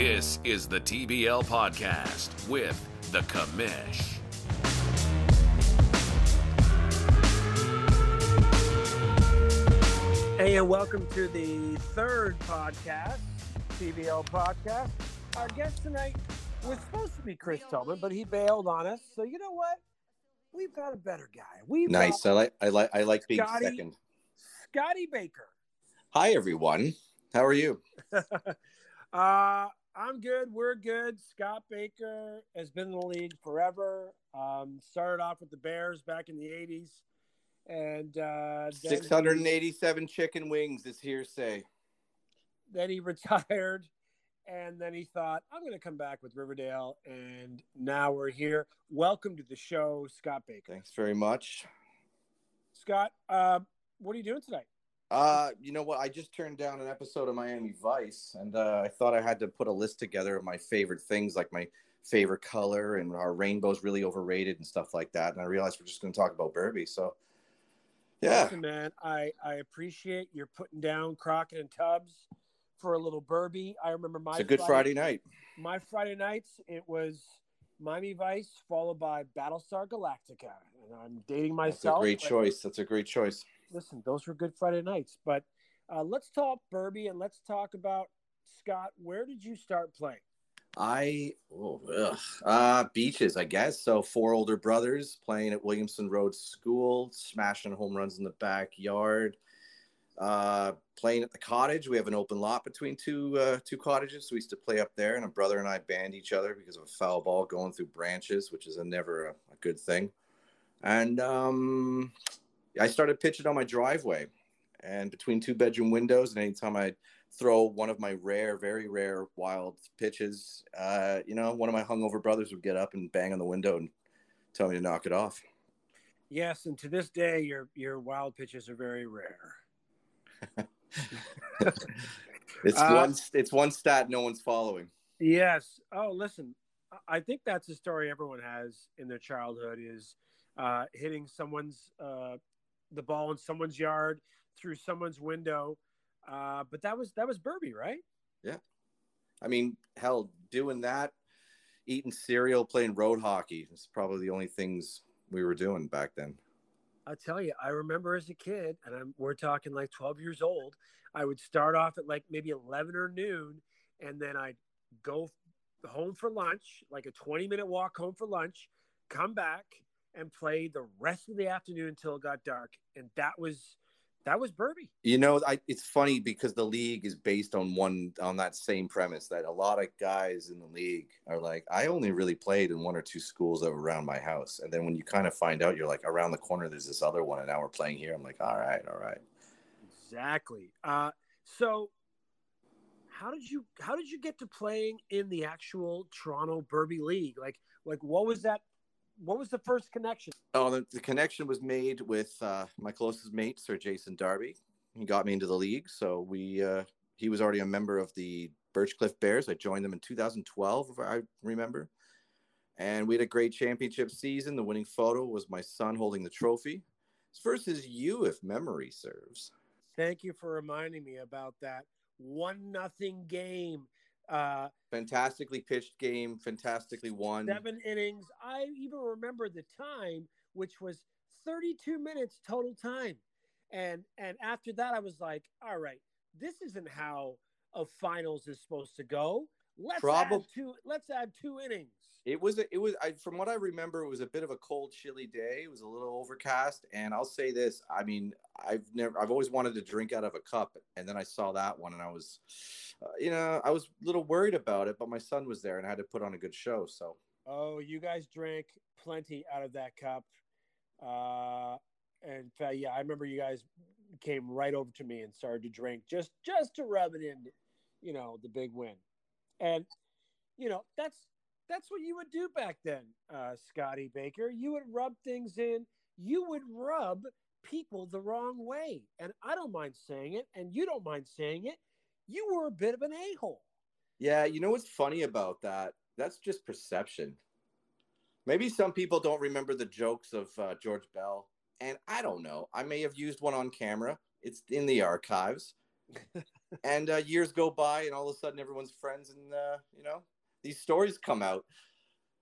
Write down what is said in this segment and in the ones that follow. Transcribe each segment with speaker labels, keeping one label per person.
Speaker 1: This is the TBL podcast with the Commish.
Speaker 2: Hey, and welcome to the third podcast, TBL podcast. Our guest tonight was supposed to be Chris Tillman, but he bailed on us. So you know what? We've got a better guy. We've
Speaker 3: Nice. I like I like I like being
Speaker 2: Scotty.
Speaker 3: second.
Speaker 2: Scotty Baker.
Speaker 3: Hi everyone. How are you?
Speaker 2: uh, I'm good. We're good. Scott Baker has been in the league forever. Um, started off with the Bears back in the '80s, and uh, then
Speaker 3: Six hundred and eighty-seven chicken wings is hearsay.
Speaker 2: then he retired and then he thought i'm going to come back with riverdale and now we're here welcome to the show scott baker
Speaker 3: Thanks very much.
Speaker 2: scott uh, what are you doing tonight
Speaker 3: Uh, you know what? I just turned down an episode of Miami Vice, and uh, I thought I had to put a list together of my favorite things, like my favorite color and our rainbow's really overrated and stuff like that. And I realized we're just going to talk about Burby. So, yeah,
Speaker 2: Listen, man i i appreciate you're putting down crockett and tubbs for a little burby i remember my
Speaker 3: it's a good Friday night.
Speaker 2: my friday nights it was miami vice followed by battlestar galactica and i'm dating myself.
Speaker 3: That's a great choice. That's a great choice.
Speaker 2: Listen, those were good Friday nights. But uh, let's talk Burby and let's talk about Scott. Where did you start playing?
Speaker 3: I oh, ugh. uh beaches, I guess. So four older brothers playing at Williamson Road School, smashing home runs in the backyard. Uh playing at the cottage. We have an open lot between two uh two cottages. So we used to play up there and a brother and I banned each other because of a foul ball going through branches, which is a never a, a good thing. And um I started pitching on my driveway and between two bedroom windows and anytime I throw one of my rare, very rare wild pitches, uh, you know, one of my hungover brothers would get up and bang on the window and tell me to knock it off.
Speaker 2: Yes, and to this day, your your wild pitches are very rare.
Speaker 3: It's
Speaker 2: Uh,
Speaker 3: one it's one stat no one's following.
Speaker 2: Yes. Oh, listen, I- I think that's a story everyone has in their childhood is uh, hitting someone's uh, the ball in someone's yard through someone's window. Uh, but that was that was Burby, right? Yeah.
Speaker 3: I mean, hell, doing that, eating cereal, playing road hockey is probably the only things we were doing back then.
Speaker 2: I'll tell you, I remember as a kid, and I'm, we're talking like 12 years old, I would start off at like maybe 11 or noon, and then I'd go home for lunch, like a 20 minute walk home for lunch, come back and play the rest of the afternoon until it got dark. And that was, that was Burby.
Speaker 3: You know, I, it's funny because the league is based on one on that same premise that a lot of guys in the league are like, I only really played in one or two schools that were around my house, and then when you kind of find out, you're like, around the corner, there's this other one, and now we're playing here. I'm like, all right, all right.
Speaker 2: Exactly. Uh, so how did you, how did you get to playing in the actual Toronto Burby League? Like, like what was that? What was the first connection?
Speaker 3: Oh, the, the connection was made with uh, my closest mate, Sir Jason Darby. He got me into the league, so we uh, he was already a member of the Birchcliff Bears. I joined them in 2012, if I remember, and we had a great championship season. The winning photo was my son holding the trophy. It's versus you, if memory serves.
Speaker 2: Thank you for reminding me about that one nothing game. Uh,
Speaker 3: Fantastically pitched game, fantastically won.
Speaker 2: seven innings. I even remember the time, which was 32 minutes total time. And and after that, I was like, all right, this isn't how a finals is supposed to go. Let's add two. Let's add two innings.
Speaker 3: It was a, it was I, from what I remember, it was a bit of a cold, chilly day. It was a little overcast, and I'll say this: I mean, I've never, I've always wanted to drink out of a cup, and then I saw that one, and I was, uh, you know, I was a little worried about it, but my son was there, and I had to put on a good show. So
Speaker 2: Oh, you guys drank plenty out of that cup. Uh, and fact, yeah, I remember you guys came right over to me and started to drink just just to rub it in, you know, the big win. And you know, that's that's what you would do back then, uh, Scotty Baker. You would rub things in. You would rub people the wrong way, and I don't mind saying it, and you don't mind saying it. You were a bit of an a hole.
Speaker 3: yeah, you know what's funny about that? That's just perception. Maybe some people don't remember the jokes of uh, George Bell, and I don't know. I may have used one on camera. It's in the archives. And uh, years go by, and all of a sudden everyone's friends, and uh, you know these stories come out.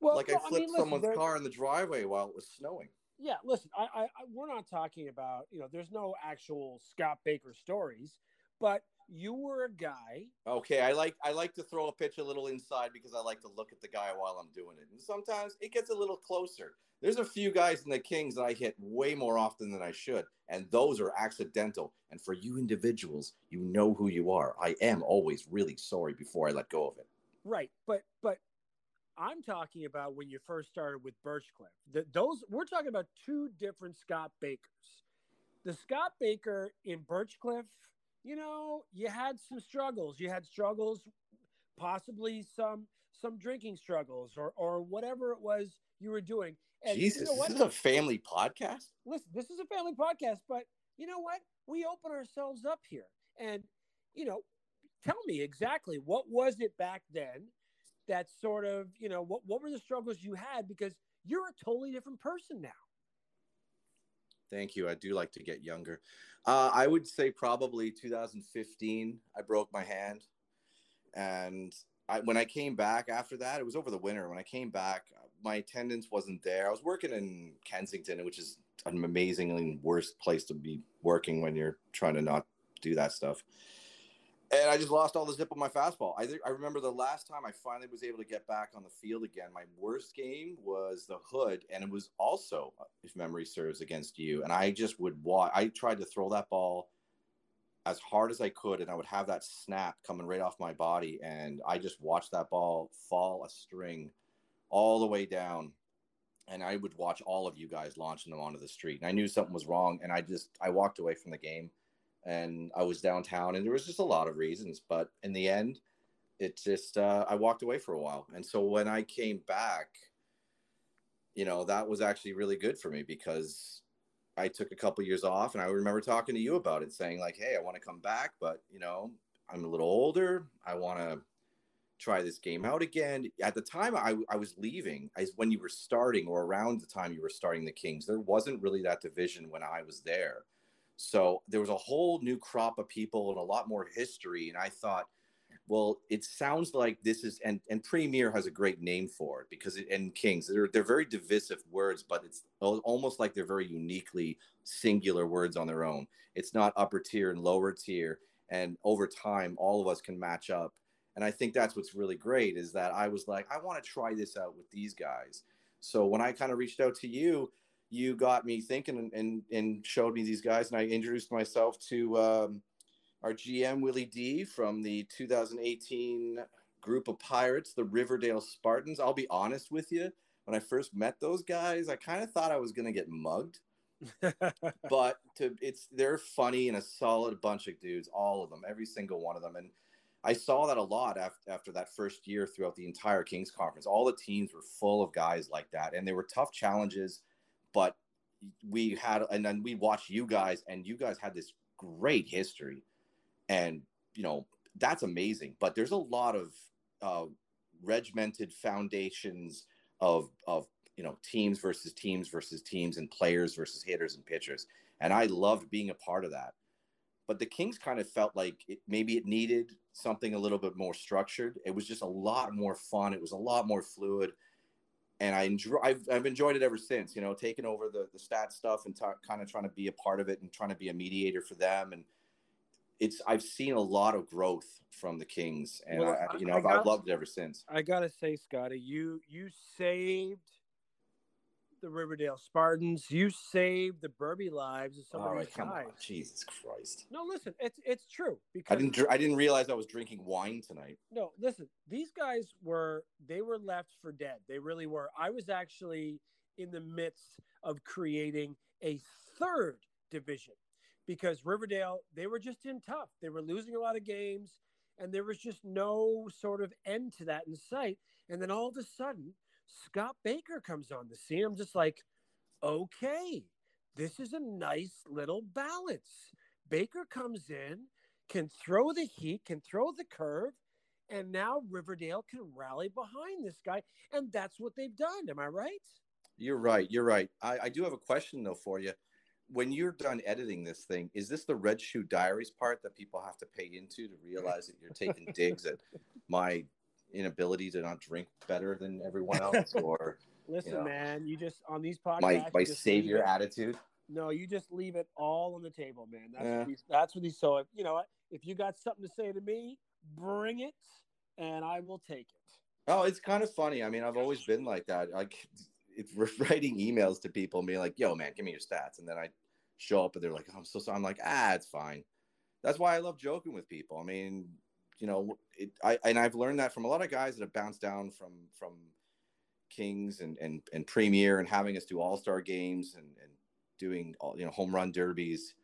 Speaker 3: Well, like I flipped I mean, someone's car in the driveway while it was snowing.
Speaker 2: Yeah, listen, I, I, I, we're not talking about you know. There's no actual Scott Baker stories, but you were a guy.
Speaker 3: Okay, I like I like to throw a pitch a little inside because I like to look at the guy while I'm doing it, and sometimes it gets a little closer. There's a few guys in the Kings that I hit way more often than I should, and those are accidental. And for you individuals, you know who you are. I am always really sorry before I let go of it.
Speaker 2: Right, but but I'm talking about when you first started with Birchcliff. The, those we're talking about two different Scott Bakers. The Scott Baker in Birchcliff, you know, you had some struggles. You had struggles, possibly some some drinking struggles or or whatever it was you were doing.
Speaker 3: And Jesus, you know this is a family podcast.
Speaker 2: Listen, this is a family podcast, but you know what? We open ourselves up here, and you know, tell me exactly what was it back then that sort of you know what what were the struggles you had because you're a totally different person now.
Speaker 3: Thank you. I do like to get younger. Uh, I would say probably 2015. I broke my hand, and I, when I came back after that, it was over the winter. When I came back, my attendance wasn't there. I was working in Kensington, which is an amazingly worst place to be working when you're trying to not do that stuff. And I just lost all the zip on my fastball. I I remember the last time I finally was able to get back on the field again. My worst game was the Hood, and it was also, uh, if memory serves, against you. And I just would watch. I tried to throw that ball as hard as I could, and I would have that snap coming right off my body, and I just watched that ball fall a string all the way down. And I would watch all of you guys launching them onto the street. And I knew something was wrong. And I just, I walked away from the game and I was downtown and there was just a lot of reasons. But in the end, it just, uh, I walked away for a while. And so when I came back, you know, that was actually really good for me because I took a couple years off and I remember talking to you about it saying like, Hey, I want to come back, but you know, I'm a little older. I want to try this game out again. At the time I, I was leaving, as when you were starting or around the time you were starting the Kings, there wasn't really that division when I was there. So there was a whole new crop of people and a lot more history. And I thought, well, it sounds like this is and and Premier has a great name for it because it, and Kings they're they're very divisive words, but it's almost like they're very uniquely singular words on their own. It's not upper tier and lower tier, and over time, all of us can match up and I think that's what's really great is that I was like, I want to try this out with these guys. So when I kind of reached out to you, you got me thinking and, and, and showed me these guys. And I introduced myself to um, our GM, Willie D from the 2018 group of Pirates, the Riverdale Spartans. I'll be honest with you. When I first met those guys, I kind of thought I was going to get mugged. but to it's they're funny and a solid bunch of dudes, all of them, every single one of them. And I saw that a lot after, after that first year throughout the entire Kings conference. All the teams were full of guys like that, and they were tough challenges. But we had, and then we watched you guys, and you guys had this great history, and you know that's amazing. But there's a lot of uh, regimented foundations of of you know teams versus teams versus teams, and players versus hitters and pitchers, and I loved being a part of that but the Kings kind of felt like it, maybe it needed something a little bit more structured. It was just a lot more fun. It was a lot more fluid, and I enjoy. I've, I've enjoyed it ever since. You know, taking over the the stat stuff and t- kind of trying to be a part of it and trying to be a mediator for them. And it's I've seen a lot of growth from the Kings, and well, I, you know I, have loved it ever since.
Speaker 2: I gotta say, Scotty, you you saved the Riverdale Spartans. You saved the Burby lives of some of oh, these guys. On.
Speaker 3: Jesus Christ!
Speaker 2: No, listen, it's it's true because
Speaker 3: I didn't I didn't realize I was drinking wine tonight.
Speaker 2: No, listen, these guys were they were left for dead. They really were. I was actually in the midst of creating a third division because Riverdale they were just in tough. They were losing a lot of games, and there was just no sort of end to that in sight. And then all of a sudden Scott Baker comes on the scene. I'm just like, okay, this is a nice little balance. Baker comes in, can throw the heat, can throw the curve, and now Riverdale can rally behind this guy. And that's what they've done. Am I right?
Speaker 3: You're right. You're right. I, I do have a question, though, for you. when you're done editing this thing, is this the Red Shoe Diaries part that people have to pay into to realize that you're taking digs at my inability to not drink better than everyone else, or
Speaker 2: Listen,
Speaker 3: you know,
Speaker 2: man, you just on these podcasts.
Speaker 3: my my savior attitude?
Speaker 2: No, you just leave it all on the table, man. That's
Speaker 3: Yeah.
Speaker 2: what these, that's what. So you know, if you got something to say to me, bring it, and I will take it.
Speaker 3: Oh, it's kind of funny. I mean, I've always been like that. Like, it's writing emails to people and being like, "Yo, man, give me your stats," and then I show up and they're like, "I'm so sorry." I'm like, "Ah, it's fine." That's why I love joking with people. I mean, you know, it, I and I've learned that from a lot of guys that have bounced down from from Kings and and and Premier and having us do All Star games and and doing all you know home run derbies.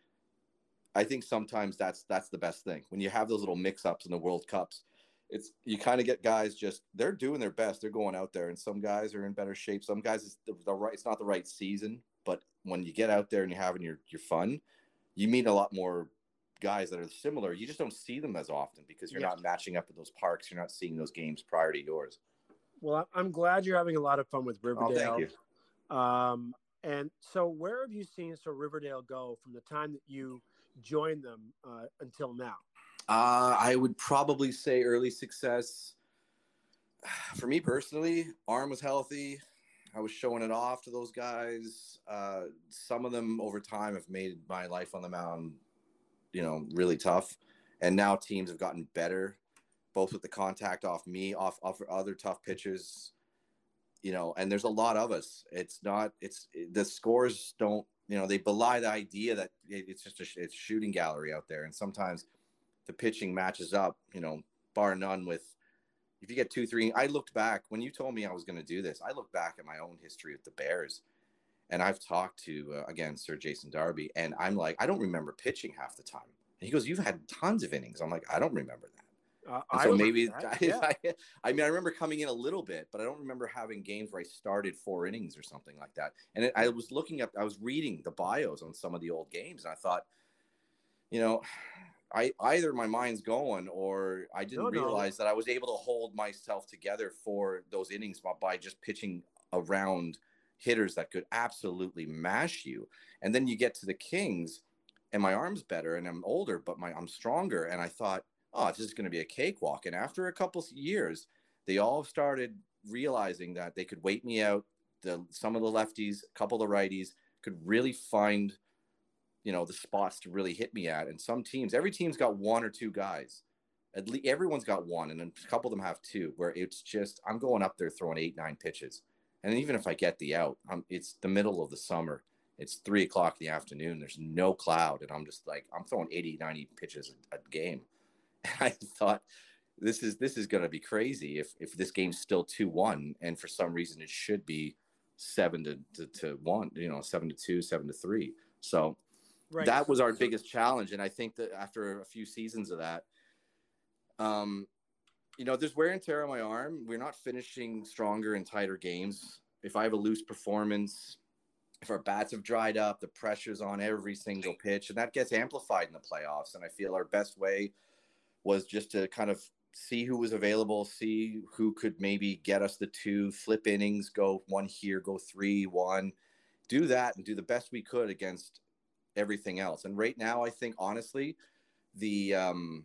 Speaker 3: I think sometimes that's that's the best thing when you have those little mix ups in the World Cups. It's you kind of get guys just they're doing their best. They're going out there, and some guys are in better shape. Some guys it's the, the right. It's not the right season, but when you get out there and you're having your your fun, you meet a lot more guys that are similar. You just don't see them as often because you're
Speaker 2: Yeah.
Speaker 3: not matching up at those parks. You're not seeing those games prior to yours.
Speaker 2: Well, I'm glad you're having a lot of fun with
Speaker 3: Oh,
Speaker 2: Riverdale.
Speaker 3: thank you.
Speaker 2: Um, and so, where have you seen so Riverdale go from the time that you joined them uh, until now?
Speaker 3: Uh, I would probably say early success. For me personally, arm was healthy. I was showing it off to those guys. Uh, some of them over time have made my life on the mound, you know, really tough. And now teams have gotten better, both with the contact off me, off off other tough pitches. You know, and there's a lot of us. It's not. It's the scores don't. You know, they belie the idea that it, it's just a it's shooting gallery out there, and sometimes the pitching matches up, you know, bar none with if you get two, three. I looked back when you told me I was going to do this. I looked back at my own history with the Bears, and I've talked to uh, again Sir Jason Darby, and I'm like, I don't remember pitching half the time. And he goes, "You've had tons of innings." I'm like, I don't remember that.
Speaker 2: Uh, I
Speaker 3: so maybe I,
Speaker 2: yeah.
Speaker 3: I, mean, I remember coming in a little bit, but I don't remember having games where I started four innings or something like that. And it, I was looking up, I was reading the bios on some of the old games, and I thought, you know, I either my mind's going or I didn't
Speaker 2: No, no.
Speaker 3: realize that I was able to hold myself together for those innings by, by just pitching around hitters that could absolutely mash you. And then you get to the Kings, and my arm's better, and I'm older, but my I'm stronger. And I thought, oh, this is going to be a cakewalk. And after a couple years, they all started realizing that they could wait me out. The some of the lefties, a couple of the righties could really find, you know, the spots to really hit me at. And some teams, every team's got one or two guys. At least everyone's got one, and a couple of them have two. Where it's just I'm going up there throwing eight, nine pitches, and even if I get the out, I'm, it's the middle of the summer. It's three o'clock in the afternoon. There's no cloud, and I'm just like I'm throwing 80, 90 pitches a, a game. I thought this is this is going to be crazy if if this game's still two one, and for some reason it should be seven to, to to one, you know, seven to two, seven to three. So
Speaker 2: Right.
Speaker 3: that was our biggest challenge, and I think that after a few seasons of that, um, you know, there's wear and tear on my arm. We're not finishing stronger and tighter games. If I have a loose performance, if our bats have dried up, the pressure's on every single pitch, and that gets amplified in the playoffs. And I feel our best way was just to kind of see who was available, see who could maybe get us the two, flip innings, go one here, go three, one, do that, and do the best we could against everything else. And right now, I think honestly, the um,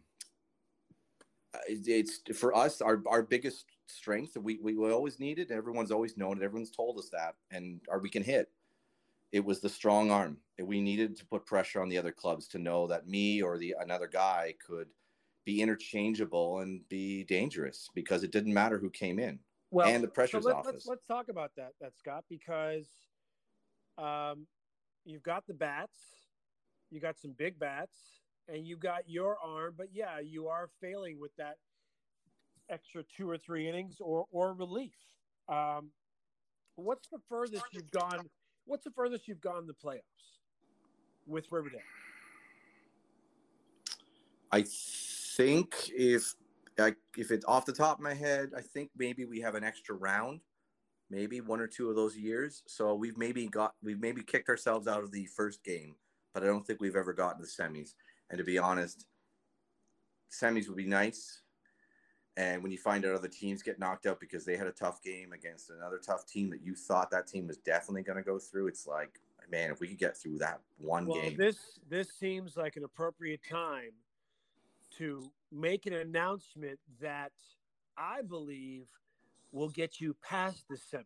Speaker 3: it's for us our our biggest strength. We we we always needed. Everyone's always known it. Everyone's told us that, and our we can hit. It was the strong arm. We needed to put pressure on the other clubs to know that me or the another guy could be interchangeable and be dangerous because it didn't matter who came in.
Speaker 2: well,
Speaker 3: and the pressure's
Speaker 2: so let,
Speaker 3: off
Speaker 2: let's let's talk about that, that Scott, because um, you've got the bats, you got some big bats, and you got your arm, but yeah, you are failing with that extra two or three innings or or relief. Um, what's the furthest you've gone? What's the furthest you've gone in the playoffs with Riverdale?
Speaker 3: I think if if it's off the top of my head, I think maybe we have an extra round, maybe one or two of those years. So we've maybe got we've maybe kicked ourselves out of the first game, but I don't think we've ever gotten to the semis. And to be honest, semis would be nice. And when you find out other teams get knocked out because they had a tough game against another tough team that you thought that team was definitely going to go through, it's like man, if we could get through that one
Speaker 2: well,
Speaker 3: game.
Speaker 2: this this seems like an appropriate time to make an announcement that I believe will get you past the semis.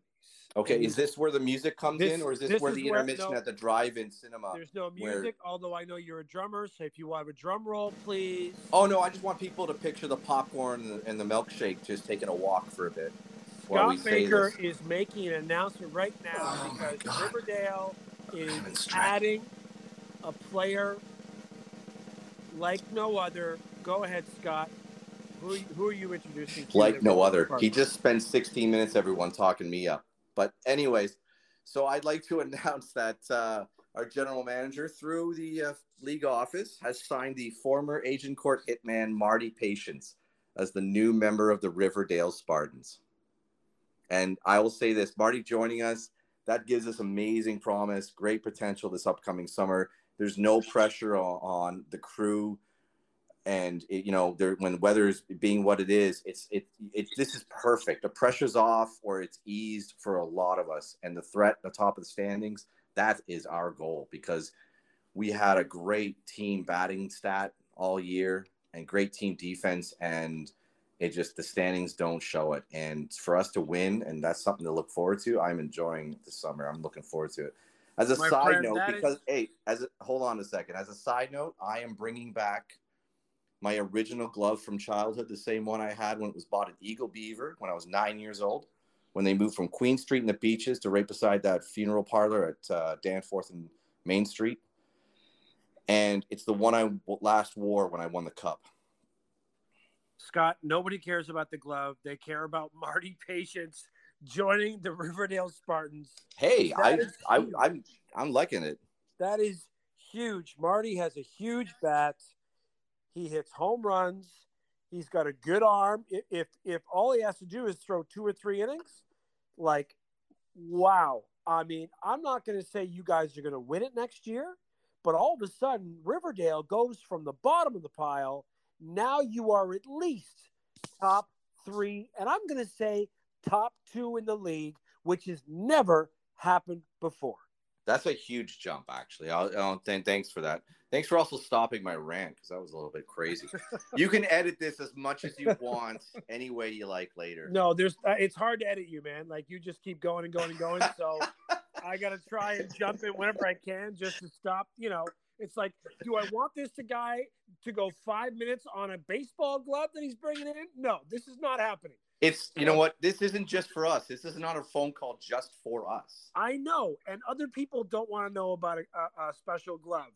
Speaker 3: Okay, is this where the music comes
Speaker 2: This-
Speaker 3: in, or is this,
Speaker 2: this
Speaker 3: where
Speaker 2: is
Speaker 3: the
Speaker 2: where-
Speaker 3: intermission
Speaker 2: no.
Speaker 3: at the drive-in cinema?
Speaker 2: There's no
Speaker 3: where-
Speaker 2: music, although I know you're a drummer. So if you want a drum roll, please.
Speaker 3: Oh no, I just want people to picture the popcorn and the, milkshake just taking a walk for a bit.
Speaker 2: Scott Baker is making an announcement right now
Speaker 3: Oh,
Speaker 2: because Riverdale is
Speaker 3: I'm in stress.
Speaker 2: adding a player like no other. Go ahead, Scott. Who, who are you introducing? to
Speaker 3: like no other. He just spent 16 minutes, everyone talking me up. But anyways, so I'd like to announce that uh, our general manager, through the uh, league office, has signed the former Agincourt hitman Marty Patience as the new member of the Riverdale Spartans. And I will say this: Marty joining us, that gives us amazing promise, great potential this upcoming summer. There's no pressure on, on the crew and it, you know there when weather is being what it is it's it, it this is perfect. The pressure's off or it's eased for a lot of us. And the threat the top of the standings that is our goal because we had a great team batting stat all year and great team defense. And it just the standings don't show it. And for us to win and that's something to look forward to i'm enjoying the summer. I'm looking forward to it. As a
Speaker 2: My
Speaker 3: side
Speaker 2: friend,
Speaker 3: note
Speaker 2: that is-
Speaker 3: because hey as a, hold on a second. As a side note i am bringing back my original glove from childhood, the same one I had when it was bought at Eagle Beaver when I was nine years old, when they moved from Queen Street in the beaches to right beside that funeral parlor at uh, Danforth and Main Street. And it's the one I last wore when I won the cup.
Speaker 2: Scott, nobody cares about the glove. They care about Marty Patience joining the Riverdale Spartans.
Speaker 3: Hey,
Speaker 2: That
Speaker 3: I, I. I'm, I'm liking it.
Speaker 2: That is huge. Marty has a huge bat. He hits home runs. He's got a good arm. I- If if all he has to do is throw two or three innings, like wow. I mean, I'm not going to say you guys are going to win it next year, but all of a sudden Riverdale goes from the bottom of the pile. Now you are at least top 3 and I'm going to say top 2 in the league, which has never happened before.
Speaker 3: That's a huge jump, actually. I'll, I'll th- thanks for that. Thanks for also stopping my rant because that was a little bit crazy. you can edit this as much as you want, any way you like later.
Speaker 2: No, there's. Uh, it's hard to edit you, man. Like you just keep going and going and going. So I got to try and jump in whenever I can just to stop. You know, it's like, do I want this to guy to go five minutes on a baseball glove that he's bringing in? No, this is not happening.
Speaker 3: It's you know what? This isn't just for us. This is not a phone call just for us.
Speaker 2: I know, and other people don't want to know about a, a, a special glove,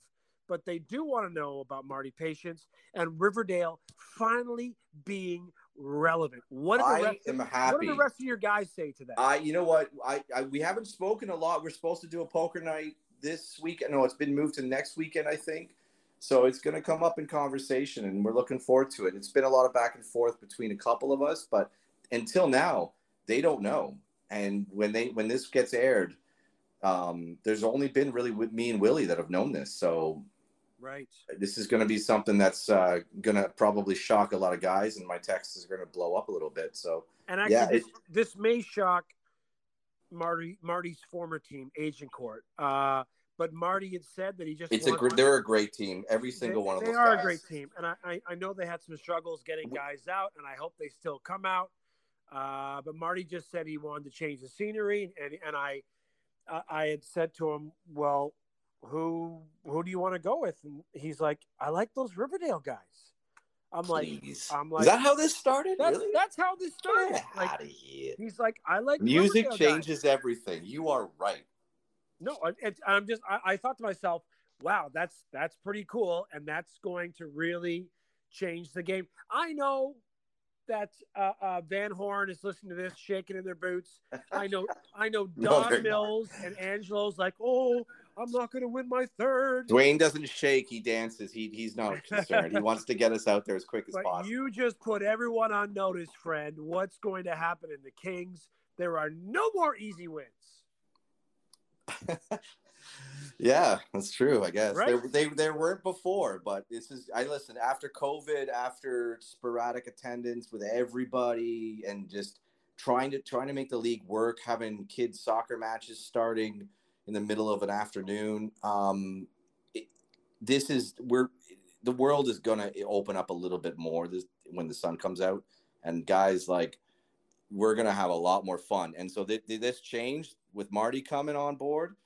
Speaker 2: but they do want to know about Marty Patience and Riverdale finally being relevant. What do the
Speaker 3: I
Speaker 2: rest,
Speaker 3: am
Speaker 2: what
Speaker 3: happy.
Speaker 2: do the rest of your guys say to that?
Speaker 3: I you know what? I, I we haven't spoken a lot. We're supposed to do a poker night this weekend. No, it's been moved to next weekend, I think. So it's going to come up in conversation, and we're looking forward to it. It's been a lot of back and forth between a couple of us, but until now, they don't know. And when they when this gets aired, um, there's only been really with me and Willie that have known this. So
Speaker 2: right.
Speaker 3: this is going to be something that's uh, going to probably shock a lot of guys, and my text is going to blow up a little bit. So
Speaker 2: And actually,
Speaker 3: Yeah,
Speaker 2: this, this may shock Marty Marty's former team, Agincourt. Uh, but Marty had said that he just
Speaker 3: it's a gr- they're a great team. Every
Speaker 2: they,
Speaker 3: single one of
Speaker 2: them.
Speaker 3: they
Speaker 2: are
Speaker 3: guys.
Speaker 2: a great team, and I, I I know they had some struggles getting guys out, and I hope they still come out. Uh, but Marty just said he wanted to change the scenery, and and I I- I had said to him, well, who who do you want to go with? And he's like, I like those Riverdale guys. I'm like,
Speaker 3: Please.
Speaker 2: I'm like,
Speaker 3: is that how this started?
Speaker 2: that's
Speaker 3: really?
Speaker 2: that's how this started.
Speaker 3: Get
Speaker 2: Like
Speaker 3: out of here.
Speaker 2: he's like, I like
Speaker 3: Music
Speaker 2: Riverdale guys.
Speaker 3: changes everything. You are right.
Speaker 2: No, it's, I'm just. I, I thought to myself, "Wow, that's that's pretty cool, and that's going to really change the game." I know that uh, uh, Van Horn is listening to this, shaking in their boots. I know, I know. Don
Speaker 3: not.
Speaker 2: Mills and Angelo's like, "Oh, I'm not going to win my third.
Speaker 3: Dwayne doesn't shake; he dances. He he's not concerned. he wants to get us out there as quick as
Speaker 2: But
Speaker 3: possible.
Speaker 2: you just put everyone on notice, friend. What's going to happen in the Kings? There are no more easy wins.
Speaker 3: yeah, that's true. I guess
Speaker 2: Right?
Speaker 3: they, they they weren't before, but this is. I listen after COVID, after sporadic attendance with everybody, and just trying to trying to make the league work, having kids soccer matches starting. in the middle of an afternoon. Um, it, this is we're the world is gonna open up a little bit more this when the sun comes out, and guys like we're gonna have a lot more fun. And so th- th- this change with Marty coming on board.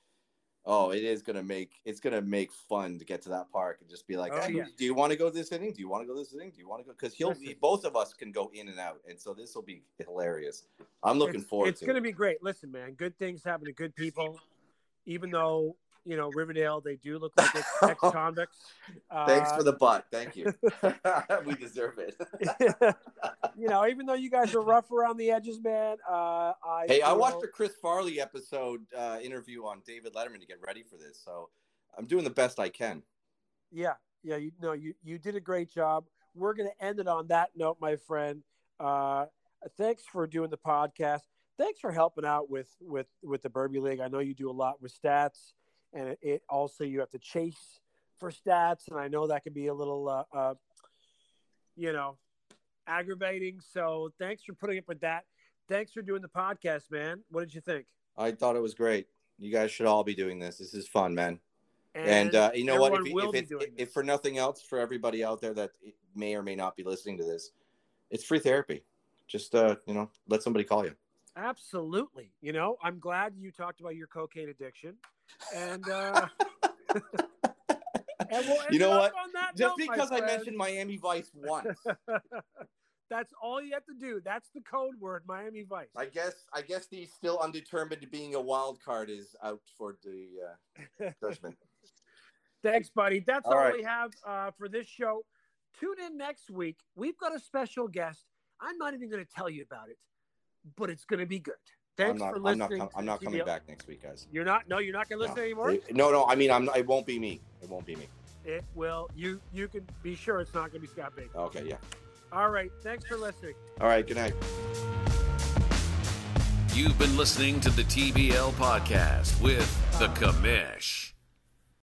Speaker 3: Oh, it is gonna make it's gonna make fun to get to that park and just be like,
Speaker 2: Oh,
Speaker 3: hey,
Speaker 2: yeah.
Speaker 3: do you want to go this inning? Do you want to go this inning? Do you want to go? Because he'll
Speaker 2: Listen.
Speaker 3: both of us can go in and out, and so this will be hilarious. I'm looking
Speaker 2: it's,
Speaker 3: forward.
Speaker 2: It's
Speaker 3: to
Speaker 2: going to
Speaker 3: it.
Speaker 2: be great. Listen, man, good things happen to good people. Even though you know Riverdale, they do look like ex- ex-convicts. Uh,
Speaker 3: Thanks for the butt. Thank you. we deserve it.
Speaker 2: you know, even though you guys are rough around the edges, man. Uh, I
Speaker 3: Hey, I watched the Chris Farley episode uh, interview on David Letterman to get ready for this, so I'm doing the best I can.
Speaker 2: Yeah, yeah. You know, you you did a great job. We're going to end it on that note, my friend. Uh, thanks for doing the podcast. Thanks for helping out with with with the Burby League. I know you do a lot with stats, and it, it also you have to chase for stats, and I know that can be a little, uh, uh, you know, aggravating. So thanks for putting up with that. Thanks for doing the podcast, man. What did you think?
Speaker 3: I thought it was great. You guys should all be doing this. This is fun, man. And, uh, you know what? If, if, it,
Speaker 2: doing
Speaker 3: if for nothing else, for everybody out there that may or may not be listening to this, it's free therapy. Just uh, you know, let somebody call you.
Speaker 2: Absolutely. You know, I'm glad you talked about your cocaine addiction. And uh and we'll
Speaker 3: You know what? Just
Speaker 2: note,
Speaker 3: because I mentioned Miami Vice once,
Speaker 2: That's all you have to do. That's the code word, Miami Vice.
Speaker 3: I guess I guess the still undetermined being a wild card is out for the uh, judgment.
Speaker 2: Thanks, buddy. That's all,
Speaker 3: All right.
Speaker 2: we have uh, for this show. Tune in next week. We've got a special guest. I'm not even going to tell you about it, but it's going to be good. Thanks
Speaker 3: I'm not.
Speaker 2: for
Speaker 3: I'm
Speaker 2: listening.
Speaker 3: not. Com- I'm not coming back next week, guys.
Speaker 2: You're not. No, you're not going to listen
Speaker 3: no.
Speaker 2: anymore.
Speaker 3: It- no, no. I mean, I'm. It won't be me. It won't be me.
Speaker 2: It will. You you can be sure it's not going to be Scott Baker.
Speaker 3: Okay. Yeah.
Speaker 2: All right. Thanks for listening.
Speaker 3: All right. Good night.
Speaker 1: You've been listening to the TBL podcast with The Commish.